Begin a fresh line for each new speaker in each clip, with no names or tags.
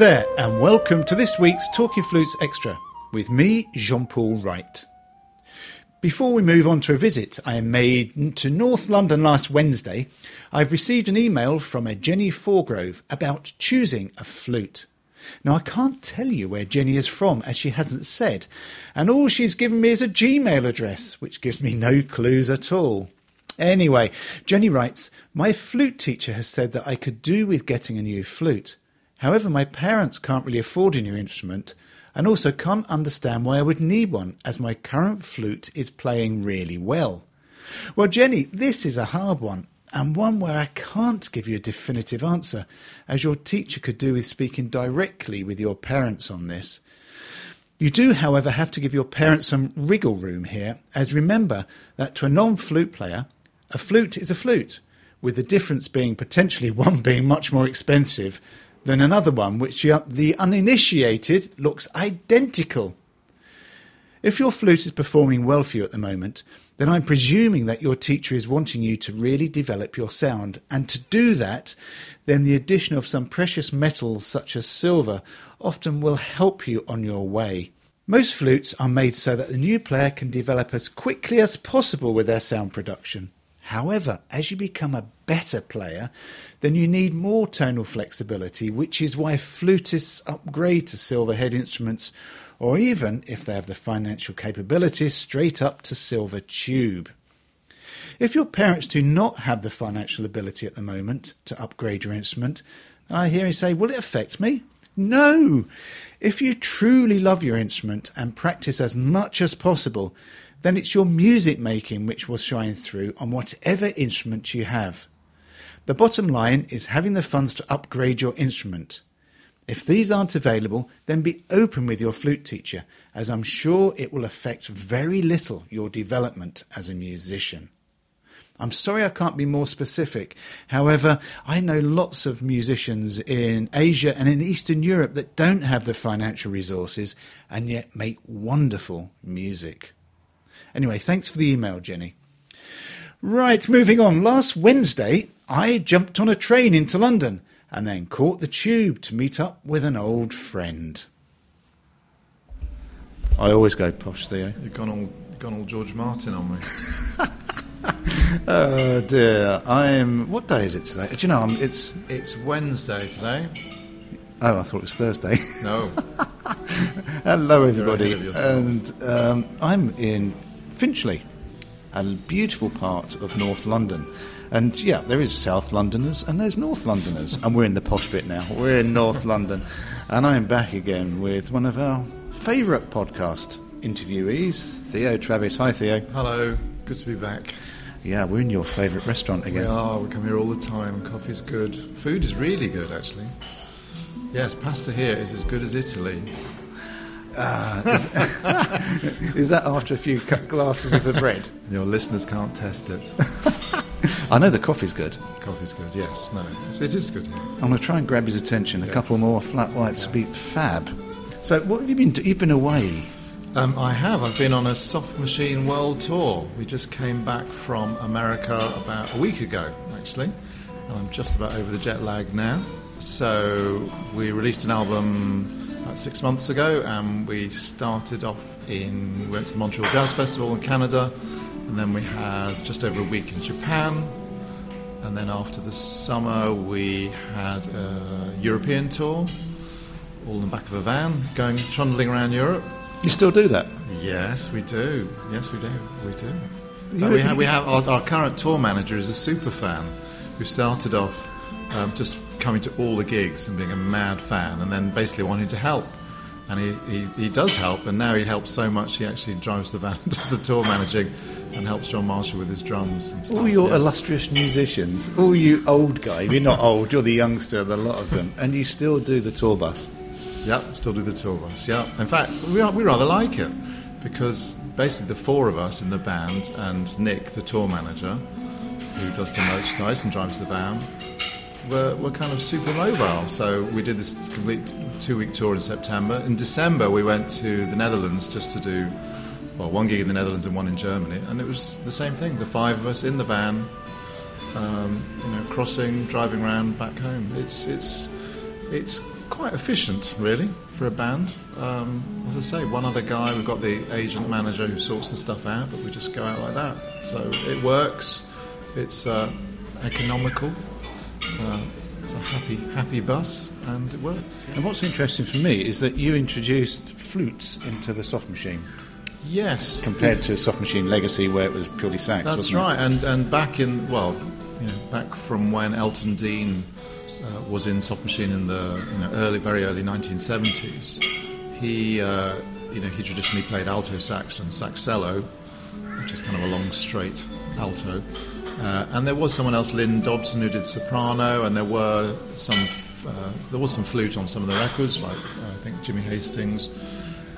There, and welcome to this week's Talking Flutes Extra with me, Jean Paul Wright. Before we move on to a visit I made to North London last Wednesday, I've received an email from a Jenny Forgrove about choosing a flute. Now, I can't tell you where Jenny is from, as she hasn't said, and all she's given me is a Gmail address, which gives me no clues at all. Anyway, Jenny writes, My flute teacher has said that I could do with getting a new flute. However, my parents can't really afford a new instrument, and also can't understand why I would need one, as my current flute is playing really well. Well, Jenny, this is a hard one, and one where I can't give you a definitive answer, as your teacher could do with speaking directly with your parents on this. You do, however, have to give your parents some wriggle room here, as remember that to a non flute player, a flute is a flute, with the difference being potentially one being much more expensive than another one which the uninitiated looks identical. If your flute is performing well for you at the moment, then I'm presuming that your teacher is wanting you to really develop your sound. And to do that, then the addition of some precious metals such as silver often will help you on your way. Most flutes are made so that the new player can develop as quickly as possible with their sound production. However, as you become a better player, then you need more tonal flexibility, which is why flutists upgrade to silver head instruments, or even, if they have the financial capabilities, straight up to silver tube. If your parents do not have the financial ability at the moment to upgrade your instrument, I hear you say, Will it affect me? No! If you truly love your instrument and practice as much as possible, then it's your music making which will shine through on whatever instrument you have. The bottom line is having the funds to upgrade your instrument. If these aren't available, then be open with your flute teacher, as I'm sure it will affect very little your development as a musician. I'm sorry I can't be more specific. However, I know lots of musicians in Asia and in Eastern Europe that don't have the financial resources and yet make wonderful music. Anyway, thanks for the email, Jenny. Right, moving on. Last Wednesday, I jumped on a train into London and then caught the tube to meet up with an old friend. I always go posh, Theo.
You've gone all, gone all George Martin on me.
oh dear, I'm. What day is it today? Do you know? I'm, it's
it's Wednesday today.
Oh, I thought it was Thursday.
No.
Hello, everybody, and um, I'm in Finchley, a beautiful part of North London. And yeah, there is South Londoners and there's North Londoners. And we're in the posh bit now. We're in North London. And I'm back again with one of our favourite podcast interviewees, Theo Travis. Hi, Theo.
Hello. Good to be back.
Yeah, we're in your favourite restaurant again.
We are. We come here all the time. Coffee's good. Food is really good, actually. Yes, pasta here is as good as Italy.
Uh, is, is, that after a few glasses of the bread?
Your listeners can't test it.
I know the coffee's good.
Coffee's good, yes. No, it is good.
I'm going to try and grab his attention. A yes. couple more flat whites yeah. be fab. So, what have you been? You've been away.
Um, I have. I've been on a Soft Machine World Tour. We just came back from America about a week ago, actually, and I'm just about over the jet lag now. So we released an album about six months ago, and we started off in. We went to the Montreal Jazz Festival in Canada, and then we had just over a week in Japan, and then after the summer we had a European tour, all in the back of a van, going trundling around Europe.
You still do that?
Yes, we do. Yes, we do. We do. we have, we have our, our, current tour manager is a super fan who started off um, just coming to all the gigs and being a mad fan, and then basically wanting to help. And he, he, he does help, and now he helps so much he actually drives the van, does the tour managing, and helps John Marshall with his drums. And stuff.
All your illustrious musicians, all you old guy, you're not old, you're the youngster, of a lot of them, and you still do the tour bus.
Yep, still do the tour bus. Yeah, in fact, we, we rather like it because basically the four of us in the band and Nick, the tour manager, who does the merchandise and drives the van, were, were kind of super mobile. So we did this complete two week tour in September. In December, we went to the Netherlands just to do, well, one gig in the Netherlands and one in Germany. And it was the same thing the five of us in the van, um, you know, crossing, driving around back home. It's, it's, it's quite efficient, really, for a band. Um, as I say, one other guy, we've got the agent manager who sorts the stuff out, but we just go out like that. So it works. It's uh, economical. Uh, it's a happy, happy bus, and it works.
And what's interesting for me is that you introduced flutes into the soft machine
Yes,
compared to soft machine legacy where it was purely sax.
That's
wasn't it?
right, and and back in well, you know, back from when Elton Dean uh, was in Soft Machine in the you know, early, very early 1970s, he uh, you know he traditionally played alto sax and saxello, which is kind of a long straight alto, uh, and there was someone else, Lynn Dobson, who did soprano, and there were some. Uh, there was some flute on some of the records, like uh, I think Jimmy Hastings,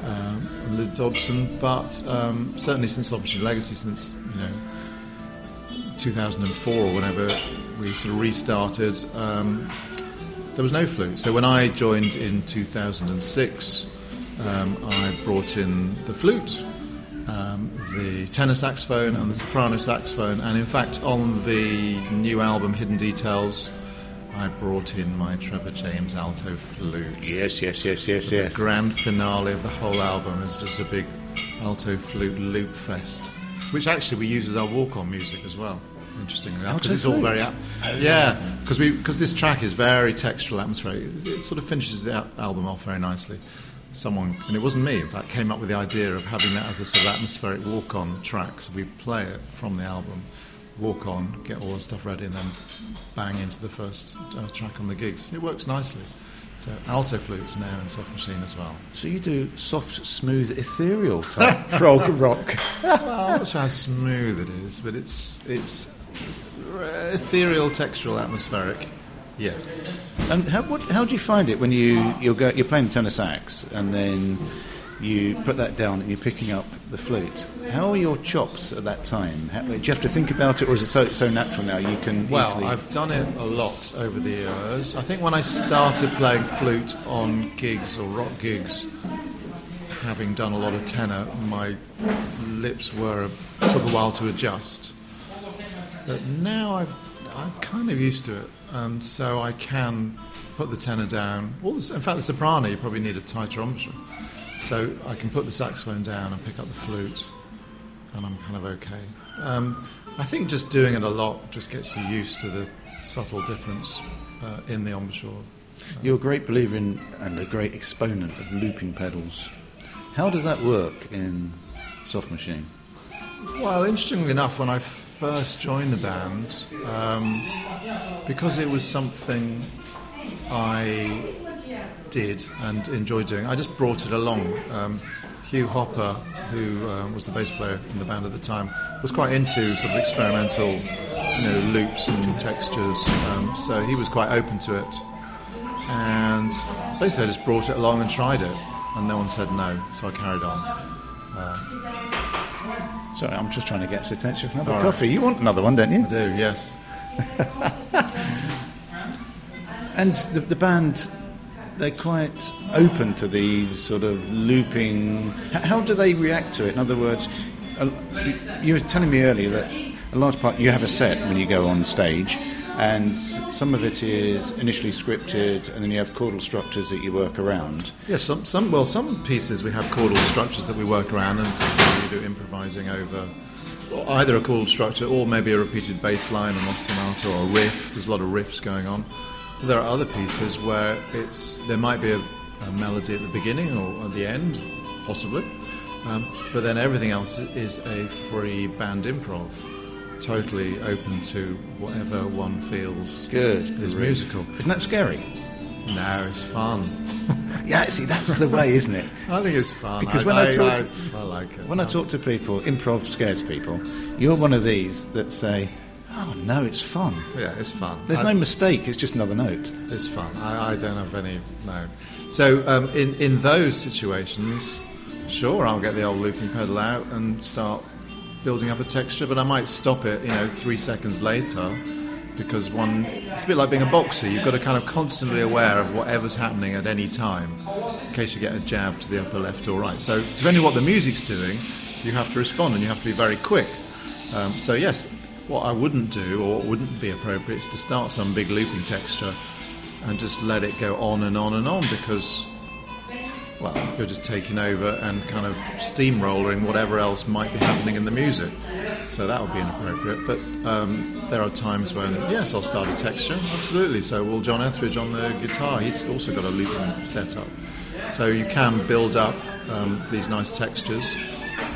um, Lynn Dobson, but um, certainly since Machine Legacy, since you know 2004 or whenever we sort of restarted, um, there was no flute. So when I joined in 2006, um, I brought in the flute, um, the tenor saxophone, and the soprano saxophone. And in fact, on the new album Hidden Details, I brought in my Trevor James alto flute.
Yes, yes, yes, yes,
The
yes.
The grand finale of the whole album is just a big alto flute loop fest, which actually we use as our walk-on music as well. Interestingly, because it's all very ap- yeah, because we because this track is very textural, atmospheric. It, it sort of finishes the al- album off very nicely. Someone and it wasn't me, in fact, came up with the idea of having that as a sort of atmospheric walk-on track. So we play it from the album, walk on, get all the stuff ready, and then bang into the first uh, track on the gigs. It works nicely. So alto flutes now in soft machine as well.
So you do soft, smooth, ethereal type prog rock.
well, I'm not sure how smooth it is, but it's it's ethereal, textural, atmospheric. Yes.
And how, what, how do you find it when you you're, go, you're playing the tenor sax and then you put that down and you're picking up the flute? How are your chops at that time? How, do you have to think about it, or is it so so natural now you can
Well,
easily?
I've done it a lot over the years. I think when I started playing flute on gigs or rock gigs, having done a lot of tenor, my lips were took a while to adjust. But now I've I'm kind of used to it, um, so I can put the tenor down. Well, in fact, the soprano you probably need a tighter embouchure, so I can put the saxophone down and pick up the flute, and I'm kind of okay. Um, I think just doing it a lot just gets you used to the subtle difference uh, in the embouchure.
You're a great believer in and a great exponent of looping pedals. How does that work in soft machine?
Well, interestingly enough, when I first joined the band, um, because it was something I did and enjoyed doing, I just brought it along. Um, Hugh Hopper, who um, was the bass player in the band at the time, was quite into sort of experimental, you know, loops and textures. Um, so he was quite open to it, and basically I just brought it along and tried it, and no one said no, so I carried on.
Sorry, I'm just trying to get his attention for another
All right.
coffee. You want another one, don't you?
I do, yes.
And the, the band, they're quite open to these sort of looping. How do they react to it? In other words, uh, you- you were telling me earlier that a large part you have a set when you go on stage, and some of it is initially scripted, and then you have chordal structures that you work around.
Yes, some, some well, some pieces we have chordal structures that we work around, and we do improvising over either a chordal structure or maybe a repeated bass line, an ostinato, or a riff. There's a lot of riffs going on. But there are other pieces where it's there might be a, a melody at the beginning or at the end, possibly, um, but then everything else is a free band improv, totally open to whatever one feels
Good.
is
grief.
musical.
Isn't that scary?
No, it's fun.
Yeah, see, that's the way, isn't it?
I think it's fun.
Because
I,
when I
I,
talk-
I, I like it.
When I
Um,
talk to people, improv scares people. You're one of these that say, "Oh no, it's fun."
yeah, it's fun.
There's
I-
no mistake. It's just another note.
It's fun. I, I don't have any no. So um, in in those situations, sure, I'll get the old looping pedal out and start building up a texture, but I might stop it, you know, three seconds later. Because one, it's a bit like being a boxer. You've got to kind of constantly aware of whatever's happening at any time, in case you get a jab to the upper left or right. So depending on what the music's doing, you have to respond and you have to be very quick. Um, so yes, what I wouldn't do or what wouldn't be appropriate is to start some big looping texture and just let it go on and on and on because well, you're just taking over and kind of steamrolling whatever else might be happening in the music. So that would be inappropriate. But um, there are times when, yes, I'll start a texture, absolutely. So will John Etheridge on the guitar, he's also got a looping setup. So you can build up um, these nice textures,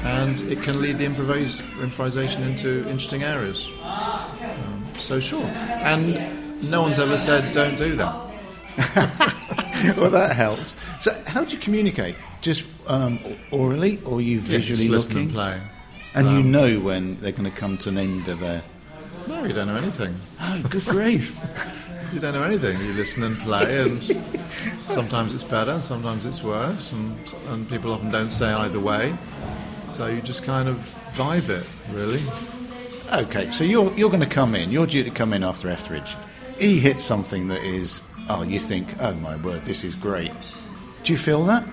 and it can lead the improvise, improvisation into interesting areas. Um, so sure. And no one's ever said don't do that.
well, that helps. So, how do you communicate? Just um, orally, or you visually
yeah,
looking?
and play.
And um, you know when they're going to come to an end of a.
No, you don't know anything.
Oh, good grief!
you don't know anything. You listen and play, and sometimes it's better, sometimes it's worse, and, and people often don't say either way. So you just kind of vibe it, really.
Okay, so you're you're going to come in. You're due to come in after Etheridge. He hits something that is oh, you think, oh my word, this is great. Do you feel that?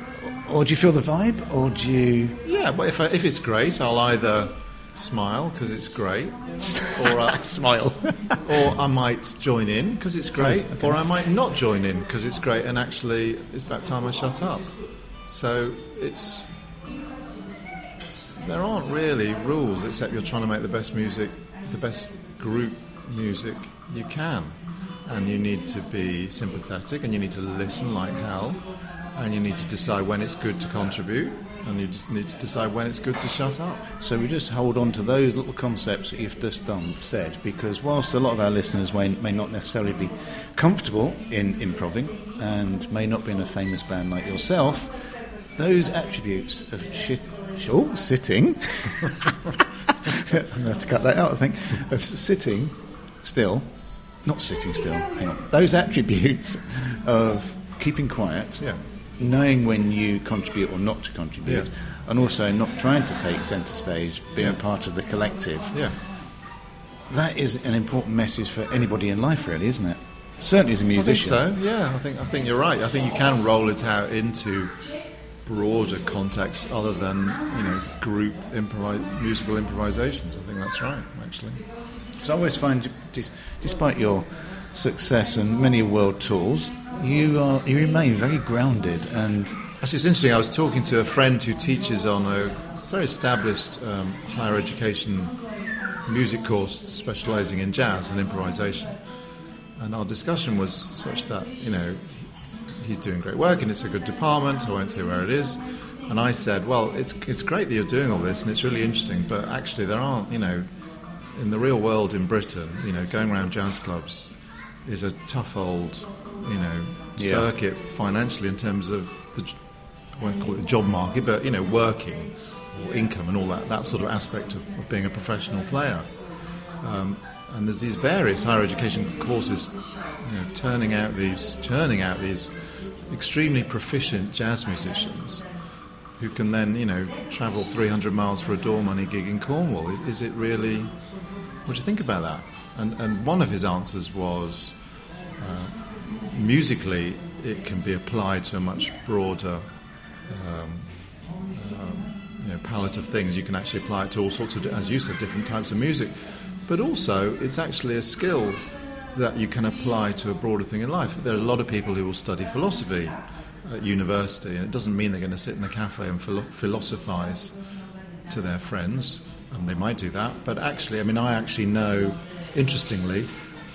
Or do you feel the vibe? Or do you.
Yeah, but if, I, if it's great, I'll either smile because it's great,
or uh, smile,
or I might join in because it's great, oh, okay. or I might not join in because it's great, and actually it's about time I shut up. So it's there aren't really rules except you're trying to make the best music, the best group music you can and you need to be sympathetic and you need to listen like hell and you need to decide when it's good to contribute and you just need to decide when it's good to shut up.
So we just hold on to those little concepts that you've just done, said, because whilst a lot of our listeners may, may not necessarily be comfortable in improving and may not be in a famous band like yourself, those attributes of shit, sitting, I'm going to have to cut that out, I think, of sitting still not sitting still, hang on, those attributes of keeping quiet,
yeah.
knowing when you contribute or not to contribute, yeah. and also not trying to take centre stage, being yeah. part of the collective.
Yeah.
That is an important message for anybody in life, really, isn't it? Certainly as a musician.
I think so, yeah. I think, I think you're right. I think you can roll it out into broader context other than, you know, group musical improvisations. I think that's right, actually.
Because I always find, despite your success and many world tours, you are you remain very grounded and.
Actually, it's interesting. I was talking to a friend who teaches on a very established um, higher education music course specialising in jazz and improvisation, and our discussion was such that you know he's doing great work and it's a good department. I won't say where it is. And I said, well, it's it's great that you're doing all this and it's really interesting, but actually there aren't you know in the real world in Britain, you know, going around jazz clubs is a tough old, you know, yeah. circuit financially in terms of the, I won't call it the job market, but you know, working or income and all that that sort of aspect of, of being a professional player. Um, and there's these various higher education courses, you know, turning out these, churning out these extremely proficient jazz musicians who can then, you know, travel 300 miles for a door money gig in Cornwall. Is it really what do you think about that? And, and one of his answers was uh, musically, it can be applied to a much broader um, um, you know, palette of things. You can actually apply it to all sorts of, as you said, different types of music. But also, it's actually a skill that you can apply to a broader thing in life. There are a lot of people who will study philosophy at university, and it doesn't mean they're going to sit in a cafe and philo- philosophize to their friends and they might do that. But actually, I mean, I actually know, interestingly,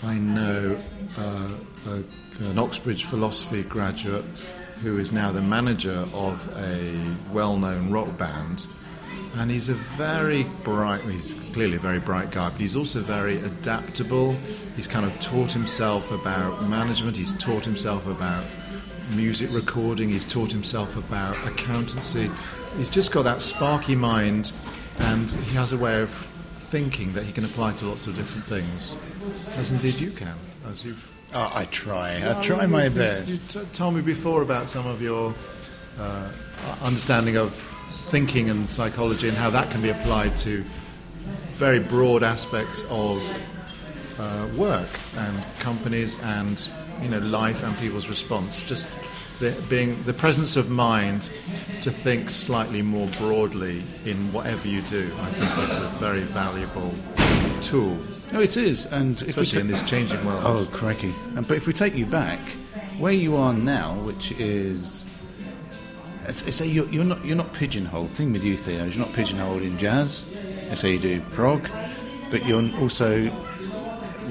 I know uh, a, an Oxbridge philosophy graduate who is now the manager of a well-known rock band. And he's a very bright, he's clearly a very bright guy, but he's also very adaptable. He's kind of taught himself about management, he's taught himself about music recording, he's taught himself about accountancy. He's just got that sparky mind and he has a way of thinking that he can apply to lots of different things, as indeed you can, as you've.
Oh, I try. I try my you, best.
You, t- told me before about some of your uh, understanding of thinking and psychology and how that can be applied to very broad aspects of uh, work and companies and you know life and people's response. Just the, being the presence of mind to think slightly more broadly in whatever you do, I think is a very valuable tool.
No, it is, and
especially ta- in this changing world.
Oh, crikey! And, but if we take you back, where you are now, which is. Say you're, you're not you're not pigeonholed. Thing with you, Theo, is you're not pigeonholed in jazz. Let's say you do prog, but you're also.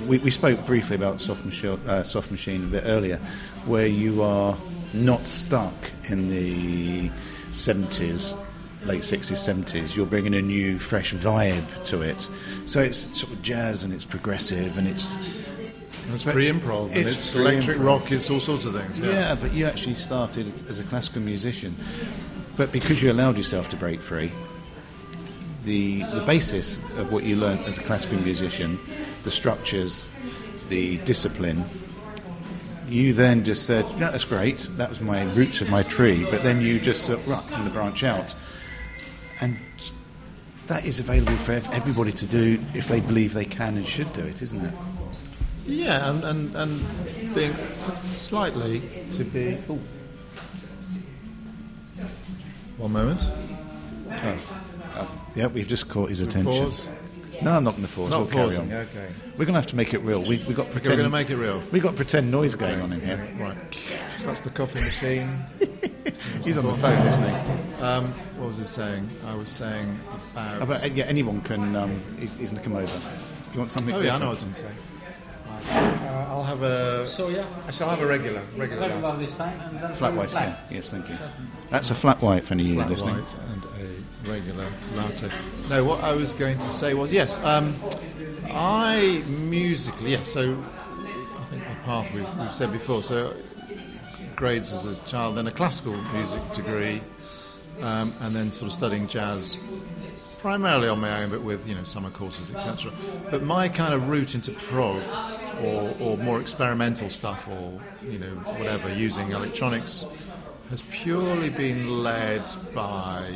We, we spoke briefly about soft machine, uh, soft machine a bit earlier, where you are not stuck in the 70s, late 60s, 70s. You're bringing a new, fresh vibe to it. So it's sort of jazz and it's progressive and it's
It's free improv, and
It's
it's
free
electric
improv.
rock, it's all sorts of things.
Yeah.
Yeah.
but you actually started as a classical musician. But because you allowed yourself to break free, the the basis of what you learned as a classical musician, the structures, the discipline, you then just said, "Yeah, that's great. That was my roots of my tree." But then you just said, "Right, I'm going to branch out," and that is available for everybody to do if they believe they can and should do it, isn't it?
Yeah, and, and, and being slightly to be. One moment.
Oh, uh, yeah, we've just caught his attention.
Pause.
No, I'm not going to pause.
Not
we'll carry on
okay
we're going to have to make it real. We, we've got
Okay,
pretend.
we're going to make it real.
We've got pretend noise going on in here.
Right. That's the coffee machine.
He's on the phone listening.
Um, what was he saying? I was saying about.
About, yeah, anyone can. Um, he's, he's going to come over. You want something?
oh yeah, I know what I was going to say. Uh, I'll have a.
So yeah,
I shall have a regular, regular,
regular
latte.
this time and then
Flat
for
white again. Yes, thank you. That's a flat white for any of you
flat
listening.
white and a regular latte. No, what I was going to say was yes. Um, I musically, yes. So I think the path we've, we've said before. So grades as a child, then a classical music degree, um, and then sort of studying jazz. Primarily on my own, but with you know summer courses, etc. But my kind of route into prog, or, or more experimental stuff, or you know whatever, using electronics, has purely been led by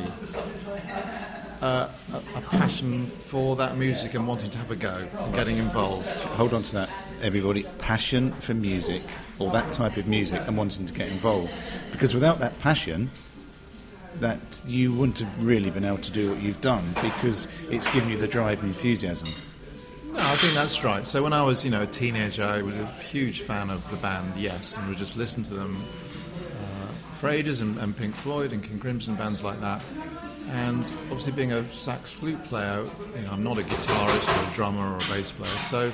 uh, a, a passion for that music and wanting to have a go and getting involved.
Hold on to that, everybody. Passion for music or that type of music and wanting to get involved. Because without that passion, that you wouldn't have really been able to do what you've done because it's given you the drive and enthusiasm.
I think that's right. So when I was, you know, a teenager, I was a huge fan of the band Yes, and would just listen to them uh, for ages, and, and Pink Floyd and King Crimson bands like that. And obviously, being a sax flute player, you know, I'm not a guitarist or a drummer or a bass player, so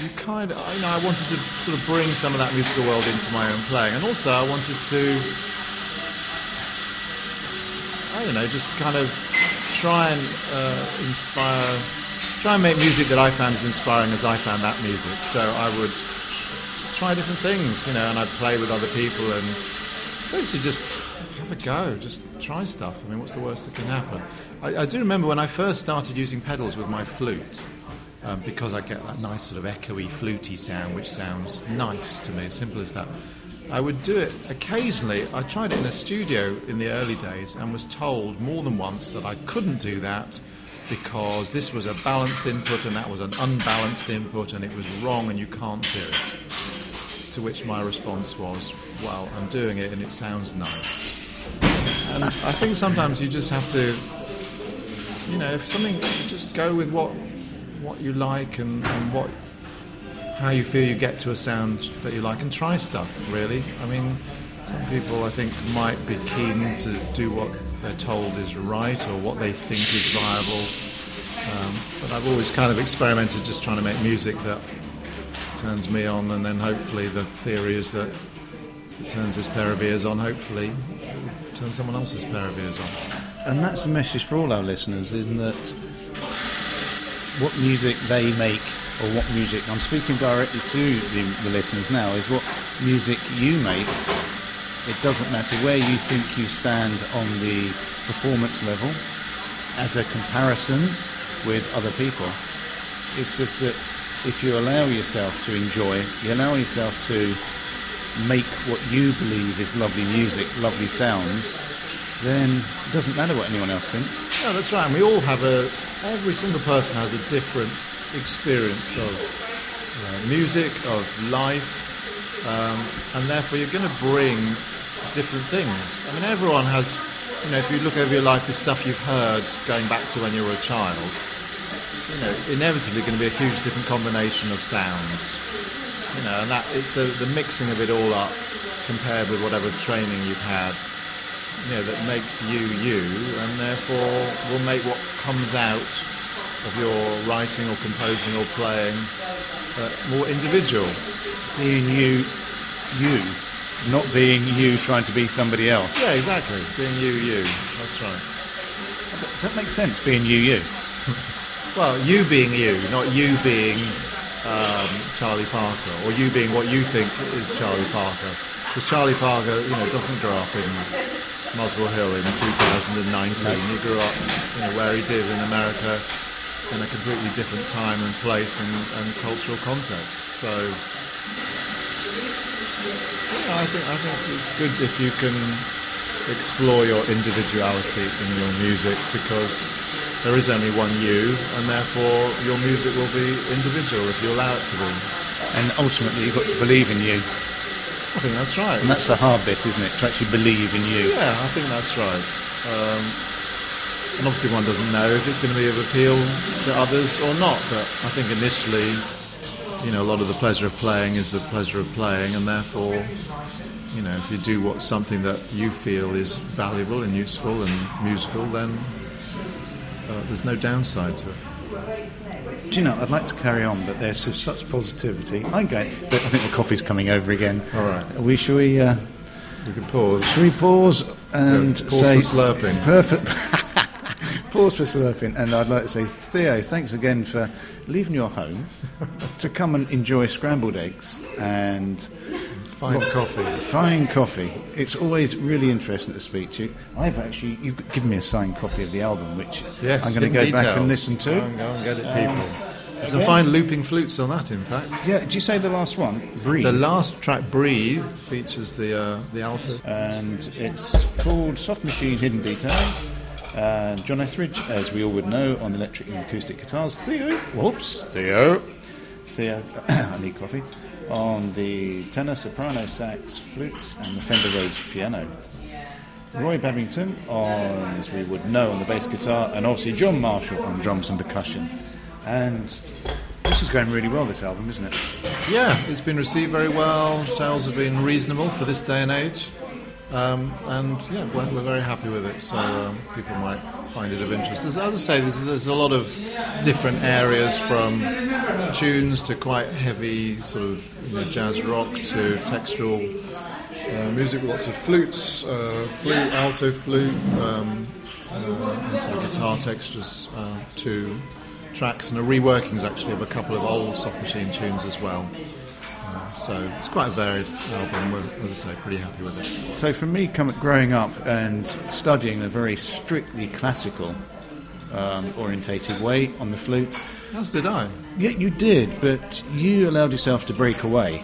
you kind of, you know, I wanted to sort of bring some of that musical world into my own playing, and also I wanted to I don't know, just kind of try and uh, inspire, try and make music that I found as inspiring as I found that music. So I would try different things, you know, and I'd play with other people and basically just have a go, just try stuff. I mean, what's the worst that can happen? I, I do remember when I first started using pedals with my flute. Um, because I get that nice sort of echoey, fluty sound, which sounds nice to me, as simple as that. I would do it occasionally. I tried it in a studio in the early days and was told more than once that I couldn't do that because this was a balanced input and that was an unbalanced input and it was wrong and you can't do it. To which my response was, well, I'm doing it and it sounds nice. And I think sometimes you just have to, you know, if something, just go with what what you like and, and what how you feel you get to a sound that you like and try stuff really i mean some people i think might be keen to do what they're told is right or what they think is viable um, but i've always kind of experimented just trying to make music that turns me on and then hopefully the theory is that it turns this pair of ears on hopefully it will turn someone else's pair of ears on
And that's the message for all our listeners, isn't that what music they make or what music, I'm speaking directly to the, the listeners now, is what music you make. It doesn't matter where you think you stand on the performance level as a comparison with other people. It's just that if you allow yourself to enjoy, you allow yourself to make what you believe is lovely music, lovely sounds, then it doesn't matter what anyone else thinks.
Yeah, that's right. And we all have a. Every single person has a different experience of uh, music, of life, um, and therefore you're going to bring different things. I mean, everyone has. You know, if you look over your life, the stuff you've heard going back to when you were a child, you know, it's inevitably going to be a huge different combination of sounds. You know, and that it's the, the mixing of it all up compared with whatever training you've had, you know, that makes you you, and therefore will make what comes out of your writing or composing or playing uh, more individual.
Being you, you, not being you trying to be somebody else.
Yeah, exactly. Being you, you. That's right.
Does that make sense? Being you, you.
Well, you being you, not you being um, Charlie Parker, or you being what you think is Charlie Parker. Because Charlie Parker, you know, doesn't grow up in Muswell Hill in 2019. He grew up, you know, where he did in America, in a completely different time and place and, and cultural context. So, yeah, I think I think it's good if you can explore your individuality in your music because there is only one you, and therefore your music will be individual if you allow it to be.
And ultimately, you've got to believe in you.
I think that's right.
And that's the hard bit, isn't it? To actually believe in you.
Yeah, I think that's right. Um, and obviously, one doesn't know if it's going to be of appeal to others or not. But I think initially, you know, a lot of the pleasure of playing is the pleasure of playing, and therefore, you know, if you do what something that you feel is valuable and useful and musical, then uh, there's no downside to it.
Do you know, I'd like to carry on, but there's just such positivity. I get, but I think the coffee's coming over again.
All right.
We shall we? Uh,
We can pause.
shall we pause and
Yeah, pause
say
slurping.
Perfect. pause for slurping, and I'd like to say, Theo, thanks again for leaving your home to come and enjoy scrambled eggs and
Fine coffee.
fine coffee. It's always really interesting to speak to you. I've actually, you've given me a signed copy of the album, which
Yes,
I'm going to go back and listen to. Um,
and, go and get it, people. There's some fine looping flutes on that, in fact.
Yeah, did you say the last one? Breathe.
The last track, "Breathe," features the uh, the alto.
and it's called Soft Machine Hidden Details. Uh, John Etheridge, as we all would know, on the electric and acoustic guitars. Theo, whoops, Theo, Theo, I need coffee. On the tenor, soprano, sax, flutes, and the Fender Rhodes piano. Roy Babbington on, as we would know, on the bass guitar, and obviously John Marshall on drums and percussion. And this is going really well, this album, isn't it?
Yeah, it's been received very well. Sales have been reasonable for this day and age, um, and yeah, we're, we're very happy with it. So um, people might find it of interest. As, as I say, there's, there's a lot of different areas from tunes to quite heavy sort of you know, jazz rock to textual uh, music with lots of flutes, uh, flute, alto flute, um, uh, and sort of guitar textures uh, to tracks and a reworkings actually of a couple of old soft machine tunes as well. So it's quite a varied album. We're, as I say, pretty happy with it.
So for me, come, growing up and studying a very strictly classical um, orientated way on the flute,
As did I.
yeah, you did, but you allowed yourself to break away.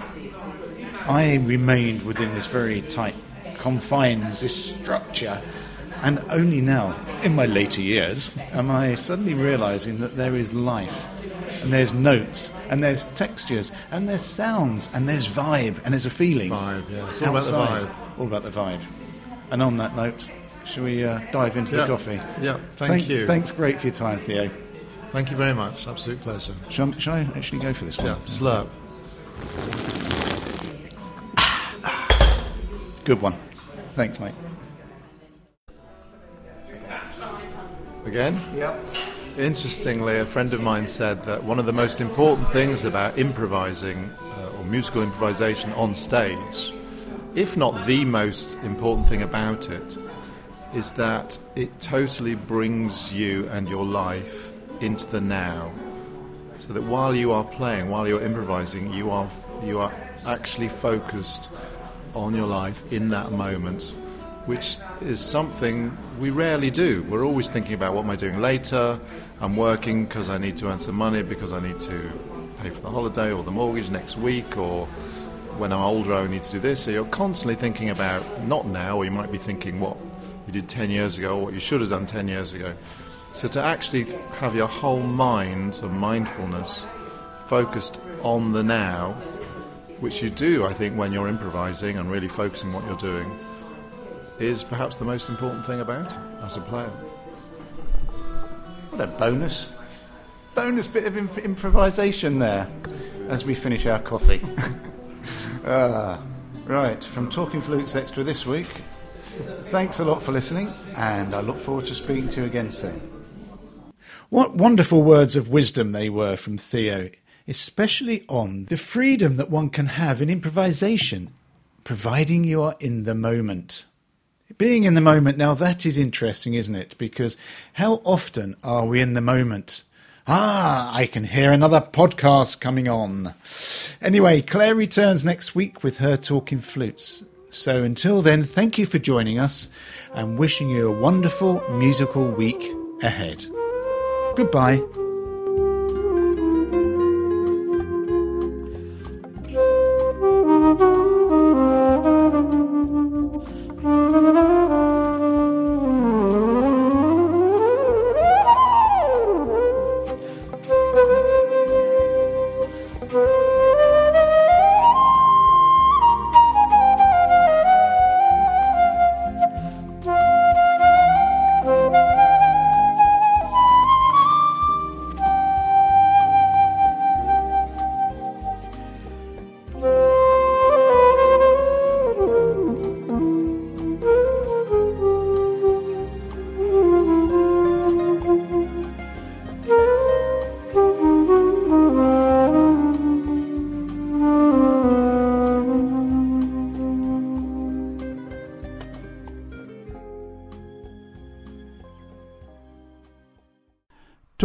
I remained within this very tight confines, this structure, and only now, in my later years, am I suddenly realizing that there is life, and there's notes, and there's textures, and there's sounds, and there's vibe, and there's a feeling.
Vibe, yeah. It's all about the vibe.
All about the vibe. And on that note, shall we uh, dive into
Yeah.
the coffee?
Yeah, thank you.
Thanks great for your time, Theo.
Thank you very much. Absolute pleasure.
Shall, shall I actually go for this one?
Yeah, slurp.
Good one. Thanks, mate.
Again? Yep. Interestingly, a friend of mine said that one of the most important things about improvising uh, or musical improvisation on stage, if not the most important thing about it, is that it totally brings you and your life into the now. So that while you are playing, while you're improvising, you are you are actually focused on your life in that moment, which is something we rarely do. We're always thinking about what am I doing later? I'm working because I need to earn some money because I need to pay for the holiday or the mortgage next week or when I'm older I need to do this. So you're constantly thinking about not now, or you might be thinking what you did 10 years ago or what you should have done 10 years ago. So to actually have your whole mind and mindfulness focused on the now, which you do, I think, when you're improvising and really focusing what you're doing, is perhaps the most important thing about it as a player.
What a bonus. Bonus bit of imp- improvisation there. as we finish our coffee. uh, right, from Talking Flutes Extra this week, thanks a lot for listening, and I look forward to speaking to you again soon. What wonderful words of wisdom they were from Theo, especially on the freedom that one can have in improvisation, providing you are in the moment. Being in the moment, now that is interesting, isn't it? Because how often are we in the moment? Ah, I can hear another podcast coming on. Anyway, Claire returns next week with her talking flutes. So until then, thank you for joining us and wishing you a wonderful musical week ahead. Goodbye.